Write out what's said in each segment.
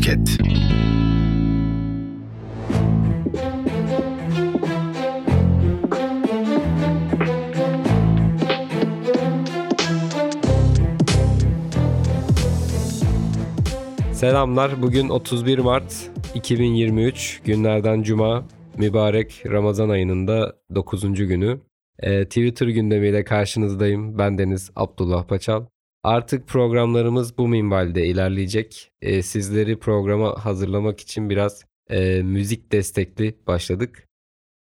Podcast. Selamlar. Bugün 31 Mart 2023 günlerden cuma mübarek Ramazan ayının da 9. günü. Ee, Twitter gündemiyle karşınızdayım. Ben Deniz Abdullah Paçal. Artık programlarımız bu minvalde ilerleyecek. Ee, sizleri programa hazırlamak için biraz e, müzik destekli başladık.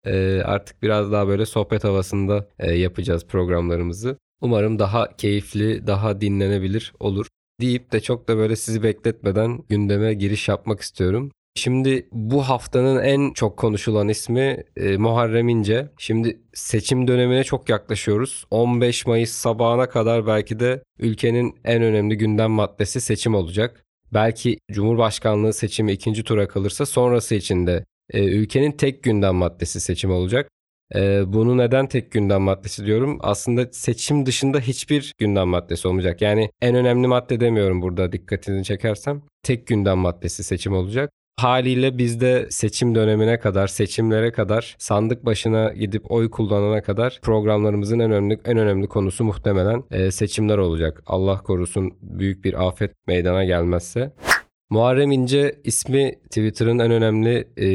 Ee, artık biraz daha böyle sohbet havasında e, yapacağız programlarımızı. Umarım daha keyifli, daha dinlenebilir olur deyip de çok da böyle sizi bekletmeden gündeme giriş yapmak istiyorum. Şimdi bu haftanın en çok konuşulan ismi e, Muharrem İnce. Şimdi seçim dönemine çok yaklaşıyoruz. 15 Mayıs sabahına kadar belki de ülkenin en önemli gündem maddesi seçim olacak. Belki Cumhurbaşkanlığı seçimi ikinci tura kalırsa sonrası için de e, ülkenin tek gündem maddesi seçim olacak. Ee, bunu neden tek gündem maddesi diyorum? Aslında seçim dışında hiçbir gündem maddesi olmayacak. Yani en önemli madde demiyorum burada dikkatini çekersem. Tek gündem maddesi seçim olacak. Haliyle biz de seçim dönemine kadar, seçimlere kadar, sandık başına gidip oy kullanana kadar programlarımızın en önemli en önemli konusu muhtemelen e, seçimler olacak. Allah korusun büyük bir afet meydana gelmezse. Muharrem İnce ismi Twitter'ın en önemli e,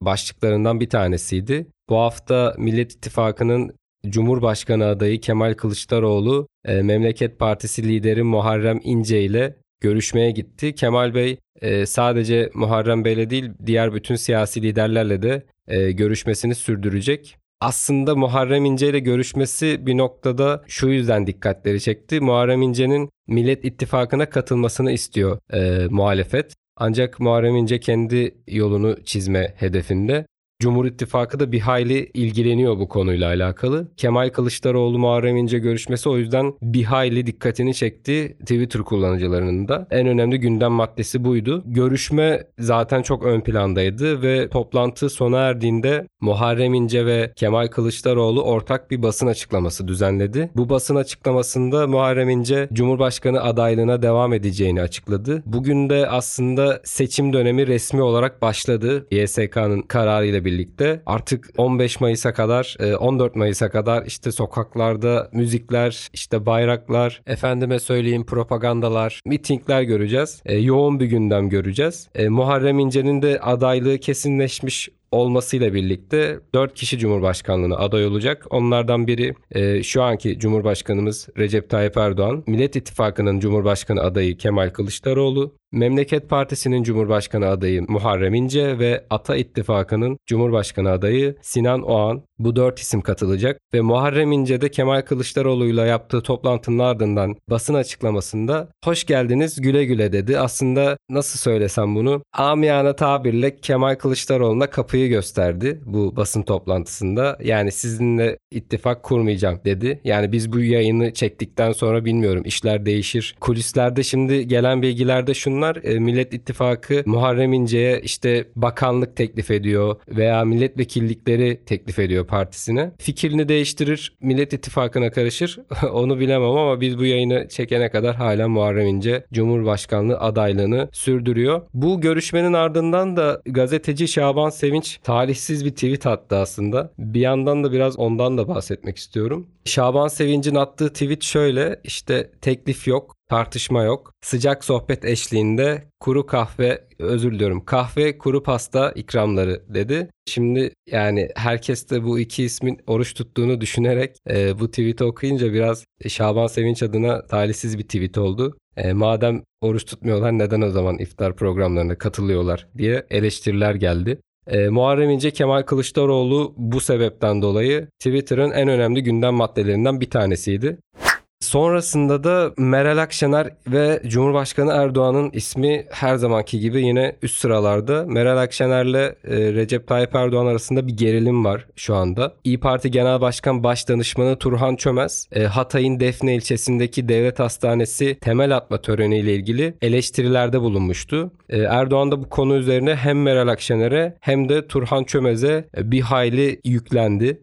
başlıklarından bir tanesiydi. Bu hafta Millet İttifakı'nın Cumhurbaşkanı adayı Kemal Kılıçdaroğlu e, Memleket Partisi lideri Muharrem İnce ile görüşmeye gitti. Kemal Bey e, sadece Muharrem Bey'le değil diğer bütün siyasi liderlerle de e, görüşmesini sürdürecek. Aslında Muharrem İnce ile görüşmesi bir noktada şu yüzden dikkatleri çekti. Muharrem İnce'nin Millet İttifakı'na katılmasını istiyor e, muhalefet. Ancak Muharrem İnce kendi yolunu çizme hedefinde. Cumhur İttifakı da bir hayli ilgileniyor bu konuyla alakalı. Kemal Kılıçdaroğlu Muharrem İnce görüşmesi o yüzden bir hayli dikkatini çekti Twitter kullanıcılarının da. En önemli gündem maddesi buydu. Görüşme zaten çok ön plandaydı ve toplantı sona erdiğinde Muharrem İnce ve Kemal Kılıçdaroğlu ortak bir basın açıklaması düzenledi. Bu basın açıklamasında Muharrem İnce Cumhurbaşkanı adaylığına devam edeceğini açıkladı. Bugün de aslında seçim dönemi resmi olarak başladı. YSK'nın kararıyla birlikte artık 15 Mayıs'a kadar 14 Mayıs'a kadar işte sokaklarda müzikler, işte bayraklar, efendime söyleyeyim propagandalar, mitingler göreceğiz. E, yoğun bir gündem göreceğiz. E, Muharrem İnce'nin de adaylığı kesinleşmiş olmasıyla birlikte 4 kişi Cumhurbaşkanlığına aday olacak. Onlardan biri e, şu anki Cumhurbaşkanımız Recep Tayyip Erdoğan, Millet İttifakı'nın Cumhurbaşkanı adayı Kemal Kılıçdaroğlu, Memleket Partisi'nin Cumhurbaşkanı adayı Muharrem İnce ve Ata İttifakı'nın Cumhurbaşkanı adayı Sinan Oğan bu dört isim katılacak ve Muharrem İnce Kemal Kılıçdaroğlu'yla yaptığı toplantının ardından basın açıklamasında hoş geldiniz güle güle dedi. Aslında nasıl söylesem bunu amiyane tabirle Kemal Kılıçdaroğlu'na kapıyı gösterdi bu basın toplantısında. Yani sizinle ittifak kurmayacağım dedi. Yani biz bu yayını çektikten sonra bilmiyorum işler değişir. Kulislerde şimdi gelen bilgilerde şunlar e, Millet İttifakı Muharrem İnce'ye işte bakanlık teklif ediyor veya milletvekillikleri teklif ediyor partisine. Fikrini değiştirir, Millet İttifakı'na karışır. Onu bilemem ama biz bu yayını çekene kadar hala Muharrem İnce Cumhurbaşkanlığı adaylığını sürdürüyor. Bu görüşmenin ardından da gazeteci Şaban Sevinç talihsiz bir tweet attı aslında. Bir yandan da biraz ondan da bahsetmek istiyorum. Şaban Sevinç'in attığı tweet şöyle işte teklif yok, tartışma yok. Sıcak sohbet eşliğinde kuru kahve özür diliyorum kahve kuru pasta ikramları dedi. Şimdi yani herkes de bu iki ismin oruç tuttuğunu düşünerek e, bu tweet'i okuyunca biraz Şaban Sevinç adına talihsiz bir tweet oldu. E, madem oruç tutmuyorlar neden o zaman iftar programlarına katılıyorlar diye eleştiriler geldi. E, Muharrem İnce Kemal Kılıçdaroğlu bu sebepten dolayı Twitter'ın en önemli gündem maddelerinden bir tanesiydi. Sonrasında da Meral Akşener ve Cumhurbaşkanı Erdoğan'ın ismi her zamanki gibi yine üst sıralarda. Meral Akşener'le e, Recep Tayyip Erdoğan arasında bir gerilim var şu anda. İyi Parti Genel Başkan Başdanışmanı Turhan Çömez, e, Hatay'ın Defne ilçesindeki devlet hastanesi temel atma töreniyle ilgili eleştirilerde bulunmuştu. E, Erdoğan da bu konu üzerine hem Meral Akşener'e hem de Turhan Çömez'e bir hayli yüklendi.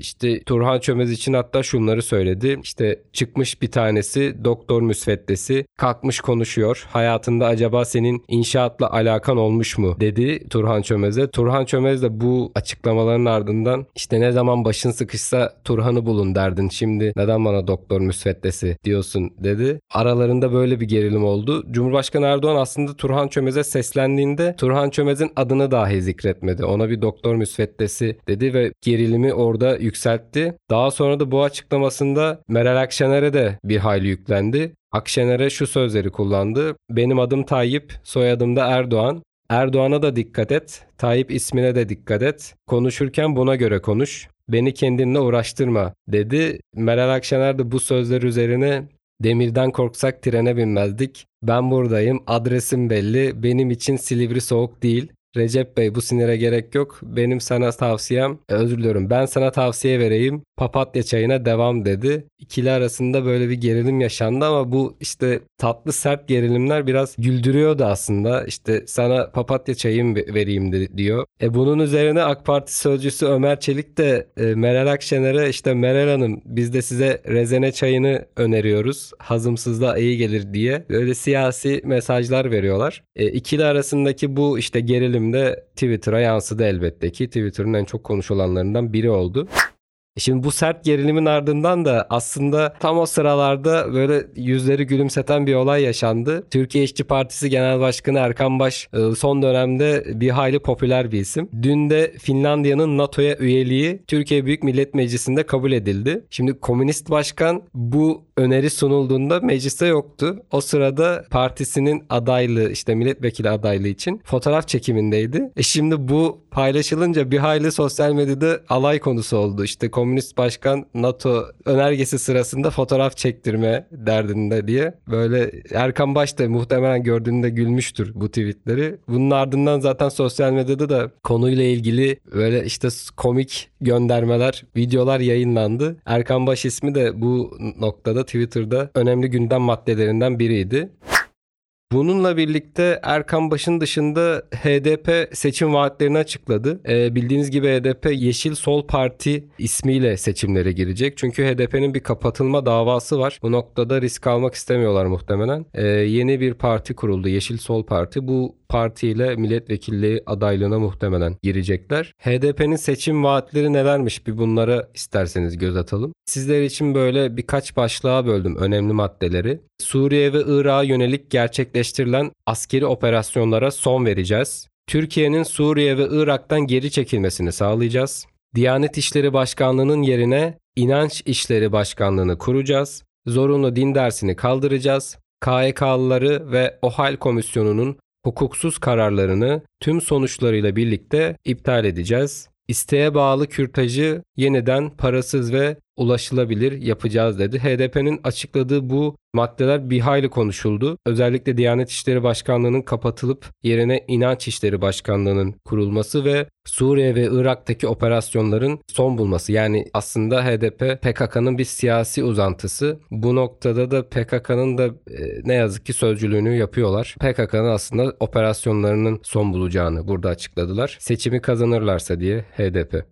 İşte Turhan Çömez için hatta şunları söyledi. İşte çıkmış bir tanesi doktor müsveddesi kalkmış konuşuyor. Hayatında acaba senin inşaatla alakan olmuş mu dedi Turhan Çömez'e. Turhan Çömez de bu açıklamaların ardından işte ne zaman başın sıkışsa Turhan'ı bulun derdin. Şimdi neden bana doktor müsveddesi diyorsun dedi. Aralarında böyle bir gerilim oldu. Cumhurbaşkanı Erdoğan aslında Turhan Çömez'e seslendiğinde Turhan Çömez'in adını dahi zikretmedi. Ona bir doktor müsveddesi dedi ve gerilimi orada yükseltti. Daha sonra da bu açıklamasında Meral Akşener'e de bir hayli yüklendi. Akşener'e şu sözleri kullandı. Benim adım Tayyip, soyadım da Erdoğan. Erdoğan'a da dikkat et, Tayyip ismine de dikkat et. Konuşurken buna göre konuş. Beni kendinle uğraştırma dedi. Meral Akşener de bu sözler üzerine Demirden korksak trene binmezdik. Ben buradayım, adresim belli. Benim için Silivri soğuk değil. Recep Bey bu sinire gerek yok. Benim sana tavsiyem, e, özür diliyorum ben sana tavsiye vereyim. Papatya çayına devam dedi. İkili arasında böyle bir gerilim yaşandı ama bu işte tatlı sert gerilimler biraz güldürüyordu aslında. İşte sana papatya çayım vereyim de, diyor. E bunun üzerine AK Parti sözcüsü Ömer Çelik de e, Meral Akşener'e işte Meral Hanım biz de size rezene çayını öneriyoruz. Hazımsızlığa iyi gelir diye böyle siyasi mesajlar veriyorlar. E, ikili arasındaki bu işte gerilim de Twitter'a yansıdı elbette ki. Twitter'ın en çok konuşulanlarından biri oldu. Şimdi bu sert gerilimin ardından da aslında tam o sıralarda böyle yüzleri gülümseten bir olay yaşandı. Türkiye İşçi Partisi Genel Başkanı Erkan Baş e, son dönemde bir hayli popüler bir isim. Dün de Finlandiya'nın NATO'ya üyeliği Türkiye Büyük Millet Meclisi'nde kabul edildi. Şimdi komünist başkan bu öneri sunulduğunda mecliste yoktu. O sırada partisinin adaylığı işte milletvekili adaylığı için fotoğraf çekimindeydi. E şimdi bu paylaşılınca bir hayli sosyal medyada alay konusu oldu. İşte komünist başkan NATO önergesi sırasında fotoğraf çektirme derdinde diye. Böyle Erkan Baş da muhtemelen gördüğünde gülmüştür bu tweetleri. Bunun ardından zaten sosyal medyada da konuyla ilgili böyle işte komik göndermeler, videolar yayınlandı. Erkan Baş ismi de bu noktada Twitter'da önemli gündem maddelerinden biriydi. Bununla birlikte Erkan Baş'ın dışında HDP seçim vaatlerini açıkladı. Ee, bildiğiniz gibi HDP Yeşil Sol Parti ismiyle seçimlere girecek. Çünkü HDP'nin bir kapatılma davası var. Bu noktada risk almak istemiyorlar muhtemelen. Ee, yeni bir parti kuruldu Yeşil Sol Parti. Bu partiyle milletvekilliği adaylığına muhtemelen girecekler. HDP'nin seçim vaatleri nelermiş bir bunlara isterseniz göz atalım. Sizler için böyle birkaç başlığa böldüm önemli maddeleri. Suriye ve Irak'a yönelik gerçekleştirilen askeri operasyonlara son vereceğiz. Türkiye'nin Suriye ve Irak'tan geri çekilmesini sağlayacağız. Diyanet İşleri Başkanlığı'nın yerine İnanç İşleri Başkanlığı'nı kuracağız. Zorunlu din dersini kaldıracağız. KYK'lıları ve OHAL Komisyonu'nun hukuksuz kararlarını tüm sonuçlarıyla birlikte iptal edeceğiz. İsteğe bağlı kürtajı yeniden parasız ve ulaşılabilir yapacağız dedi. HDP'nin açıkladığı bu maddeler bir hayli konuşuldu. Özellikle Diyanet İşleri Başkanlığı'nın kapatılıp yerine İnanç İşleri Başkanlığı'nın kurulması ve Suriye ve Irak'taki operasyonların son bulması. Yani aslında HDP PKK'nın bir siyasi uzantısı. Bu noktada da PKK'nın da e, ne yazık ki sözcülüğünü yapıyorlar. PKK'nın aslında operasyonlarının son bulacağını burada açıkladılar. Seçimi kazanırlarsa diye HDP.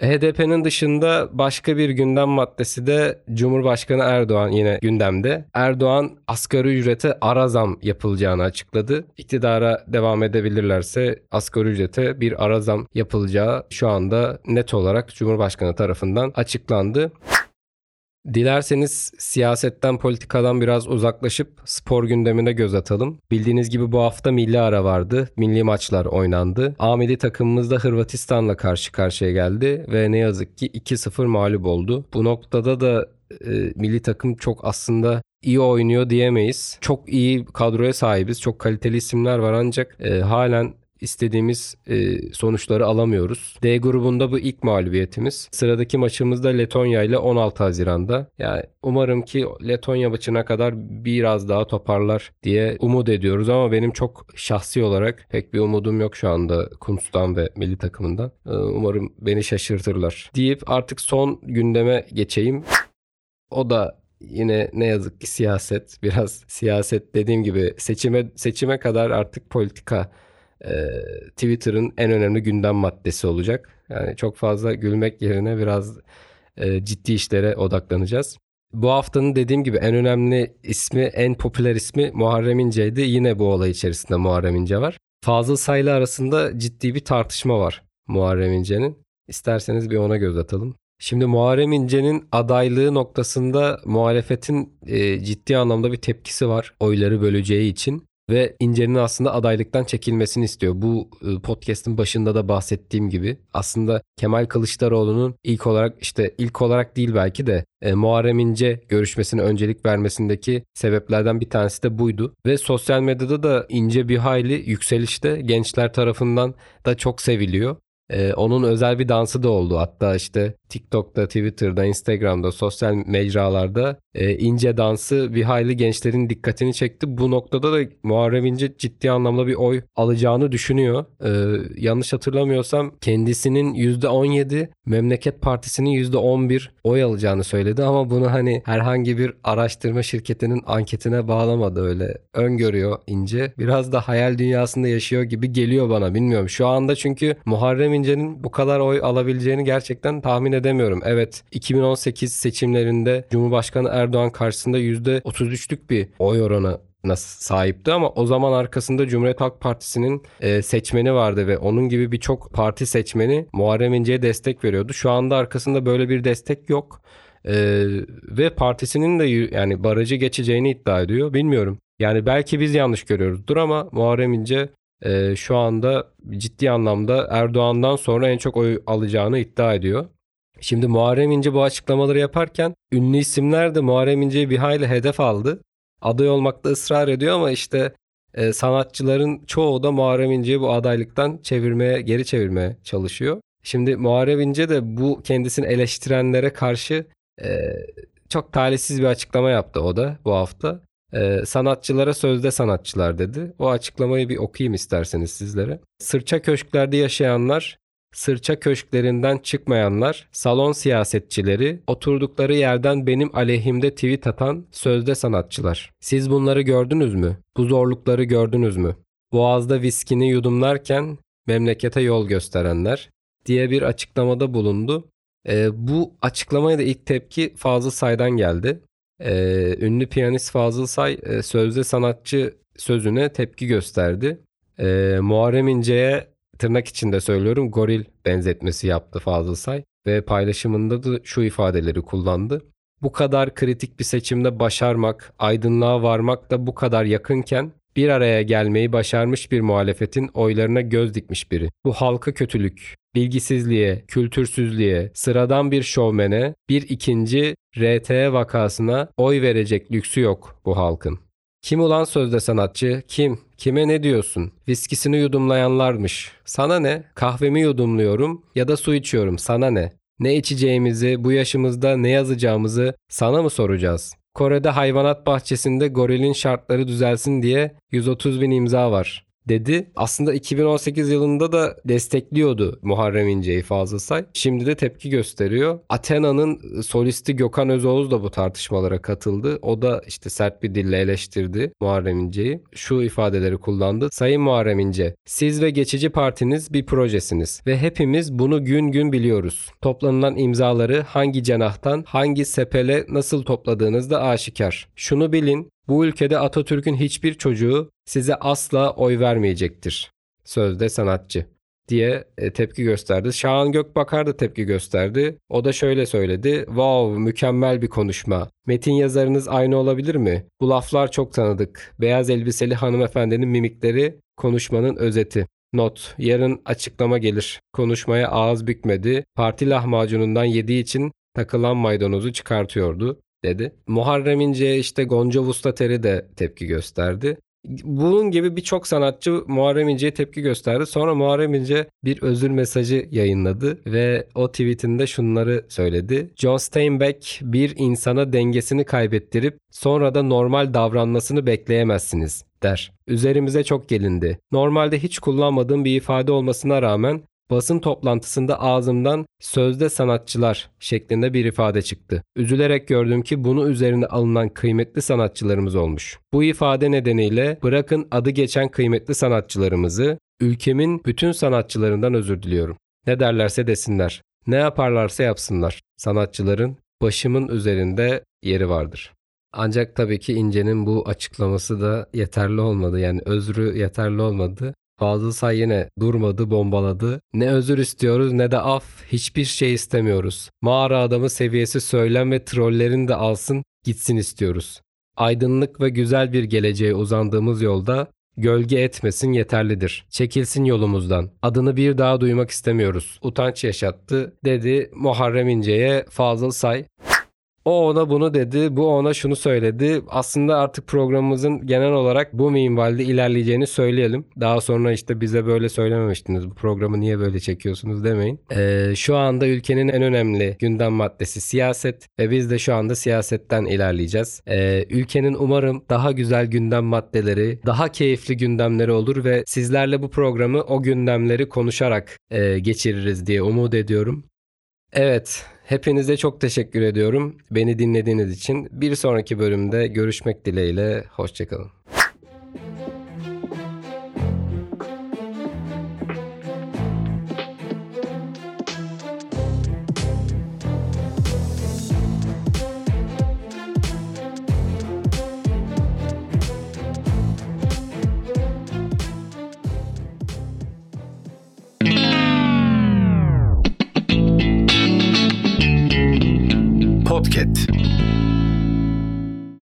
HDP'nin dışında başka bir gündem maddesi de Cumhurbaşkanı Erdoğan yine gündemde. Erdoğan asgari ücrete ara zam yapılacağını açıkladı. İktidara devam edebilirlerse asgari ücrete bir ara zam yapılacağı şu anda net olarak Cumhurbaşkanı tarafından açıklandı. Dilerseniz siyasetten politikadan biraz uzaklaşıp spor gündemine göz atalım. Bildiğiniz gibi bu hafta milli ara vardı. Milli maçlar oynandı. A milli takımımız da Hırvatistan'la karşı karşıya geldi ve ne yazık ki 2-0 mağlup oldu. Bu noktada da e, milli takım çok aslında iyi oynuyor diyemeyiz. Çok iyi kadroya sahibiz. Çok kaliteli isimler var ancak e, halen istediğimiz e, sonuçları alamıyoruz. D grubunda bu ilk mağlubiyetimiz. Sıradaki maçımız da Letonya ile 16 Haziran'da. Yani umarım ki Letonya maçına kadar biraz daha toparlar diye umut ediyoruz ama benim çok şahsi olarak pek bir umudum yok şu anda Kuntz'tan ve milli takımından. E, umarım beni şaşırtırlar. Deyip artık son gündeme geçeyim. O da yine ne yazık ki siyaset biraz siyaset dediğim gibi seçime seçime kadar artık politika e, Twitter'ın en önemli gündem maddesi olacak. Yani çok fazla gülmek yerine biraz e, ciddi işlere odaklanacağız. bu haftanın dediğim gibi en önemli ismi, en popüler ismi Muharrem İnce'ydi. Yine bu olay içerisinde Muharrem İnce var. Fazıl Saylı arasında ciddi bir tartışma var Muharrem İnce'nin. İsterseniz bir ona göz atalım. Şimdi Muharrem İnce'nin adaylığı noktasında muhalefetin e, ciddi anlamda bir tepkisi var oyları böleceği için ve İnce'nin aslında adaylıktan çekilmesini istiyor. Bu e, podcast'ın başında da bahsettiğim gibi aslında Kemal Kılıçdaroğlu'nun ilk olarak işte ilk olarak değil belki de e, Muharrem İnce görüşmesine öncelik vermesindeki sebeplerden bir tanesi de buydu. Ve sosyal medyada da İnce bir hayli yükselişte gençler tarafından da çok seviliyor. Ee, onun özel bir dansı da oldu. Hatta işte TikTok'ta, Twitter'da, Instagram'da, sosyal mecralarda e, ince dansı bir hayli gençlerin dikkatini çekti. Bu noktada da Muharrem İnce ciddi anlamda bir oy alacağını düşünüyor. Ee, yanlış hatırlamıyorsam kendisinin %17, Memleket Partisi'nin %11 oy alacağını söyledi ama bunu hani herhangi bir araştırma şirketinin anketine bağlamadı öyle. Öngörüyor İnce. Biraz da hayal dünyasında yaşıyor gibi geliyor bana bilmiyorum. Şu anda çünkü Muharrem İnce'nin bu kadar oy alabileceğini gerçekten tahmin edemiyorum. Evet 2018 seçimlerinde Cumhurbaşkanı Erdoğan karşısında %33'lük bir oy oranı sahipti ama o zaman arkasında Cumhuriyet Halk Partisi'nin e, seçmeni vardı ve onun gibi birçok parti seçmeni Muharrem İnce'ye destek veriyordu. Şu anda arkasında böyle bir destek yok. E, ve partisinin de yani barajı geçeceğini iddia ediyor. Bilmiyorum. Yani belki biz yanlış görüyoruzdur ama Muharrem İnce e, şu anda ciddi anlamda Erdoğan'dan sonra en çok oy alacağını iddia ediyor. Şimdi Muharrem İnce bu açıklamaları yaparken ünlü isimler de Muharrem İnce'yi bir hayli hedef aldı. Aday olmakta ısrar ediyor ama işte e, sanatçıların çoğu da Muharrem İnce'yi bu adaylıktan çevirmeye, geri çevirmeye çalışıyor. Şimdi Muharrem İnce de bu kendisini eleştirenlere karşı e, çok talihsiz bir açıklama yaptı o da bu hafta. E, sanatçılara sözde sanatçılar dedi. O açıklamayı bir okuyayım isterseniz sizlere. Sırça köşklerde yaşayanlar Sırça köşklerinden çıkmayanlar, salon siyasetçileri, oturdukları yerden benim aleyhimde tweet atan sözde sanatçılar. Siz bunları gördünüz mü? Bu zorlukları gördünüz mü? Boğazda viskini yudumlarken memlekete yol gösterenler diye bir açıklamada bulundu. E, bu açıklamaya da ilk tepki Fazıl Say'dan geldi. E, ünlü piyanist Fazıl Say e, sözde sanatçı sözüne tepki gösterdi. E, Muharrem İnce'ye tırnak içinde söylüyorum goril benzetmesi yaptı Fazıl Say ve paylaşımında da şu ifadeleri kullandı. Bu kadar kritik bir seçimde başarmak, aydınlığa varmak da bu kadar yakınken bir araya gelmeyi başarmış bir muhalefetin oylarına göz dikmiş biri. Bu halka kötülük, bilgisizliğe, kültürsüzlüğe, sıradan bir şovmene, bir ikinci RT vakasına oy verecek lüksü yok bu halkın. Kim ulan sözde sanatçı? Kim? Kime ne diyorsun? Viskisini yudumlayanlarmış. Sana ne? Kahvemi yudumluyorum ya da su içiyorum. Sana ne? Ne içeceğimizi, bu yaşımızda ne yazacağımızı sana mı soracağız? Kore'de hayvanat bahçesinde gorilin şartları düzelsin diye 130 bin imza var dedi. Aslında 2018 yılında da destekliyordu Muharrem İnce'yi Fazıl Say. Şimdi de tepki gösteriyor. Athena'nın solisti Gökhan Özoğuz da bu tartışmalara katıldı. O da işte sert bir dille eleştirdi Muharrem İnce'yi. Şu ifadeleri kullandı. Sayın Muharrem İnce, siz ve geçici partiniz bir projesiniz ve hepimiz bunu gün gün biliyoruz. Toplanılan imzaları hangi cenahtan, hangi sepele nasıl topladığınız da aşikar. Şunu bilin, bu ülkede Atatürk'ün hiçbir çocuğu size asla oy vermeyecektir. Sözde sanatçı diye e, tepki gösterdi. Şahan Gökbakar da tepki gösterdi. O da şöyle söyledi. Wow mükemmel bir konuşma. Metin yazarınız aynı olabilir mi? Bu laflar çok tanıdık. Beyaz elbiseli hanımefendinin mimikleri konuşmanın özeti. Not. Yarın açıklama gelir. Konuşmaya ağız bükmedi. Parti lahmacunundan yediği için takılan maydanozu çıkartıyordu dedi. Muharrem İnce'ye işte Gonca Vustateri de tepki gösterdi. Bunun gibi birçok sanatçı Muharrem İnce'ye tepki gösterdi. Sonra Muharrem İnce bir özür mesajı yayınladı ve o tweetinde şunları söyledi. John Steinbeck bir insana dengesini kaybettirip sonra da normal davranmasını bekleyemezsiniz der. Üzerimize çok gelindi. Normalde hiç kullanmadığım bir ifade olmasına rağmen Basın toplantısında ağzımdan sözde sanatçılar şeklinde bir ifade çıktı. Üzülerek gördüm ki bunu üzerine alınan kıymetli sanatçılarımız olmuş. Bu ifade nedeniyle bırakın adı geçen kıymetli sanatçılarımızı, ülkemin bütün sanatçılarından özür diliyorum. Ne derlerse desinler, ne yaparlarsa yapsınlar. Sanatçıların başımın üzerinde yeri vardır. Ancak tabii ki İnce'nin bu açıklaması da yeterli olmadı. Yani özrü yeterli olmadı. Fazıl Say yine durmadı, bombaladı. Ne özür istiyoruz ne de af, hiçbir şey istemiyoruz. Mağara adamı seviyesi söylem ve trollerin de alsın, gitsin istiyoruz. Aydınlık ve güzel bir geleceğe uzandığımız yolda gölge etmesin yeterlidir. Çekilsin yolumuzdan. Adını bir daha duymak istemiyoruz. Utanç yaşattı dedi Muharrem İnce'ye Fazıl Say. O ona bunu dedi, bu ona şunu söyledi. Aslında artık programımızın genel olarak bu minvalde ilerleyeceğini söyleyelim. Daha sonra işte bize böyle söylememiştiniz. Bu programı niye böyle çekiyorsunuz demeyin. Ee, şu anda ülkenin en önemli gündem maddesi siyaset ve biz de şu anda siyasetten ilerleyeceğiz. Ee, ülkenin umarım daha güzel gündem maddeleri, daha keyifli gündemleri olur ve sizlerle bu programı o gündemleri konuşarak e, geçiririz diye umut ediyorum. Evet, hepinize çok teşekkür ediyorum beni dinlediğiniz için. Bir sonraki bölümde görüşmek dileğiyle, hoşçakalın.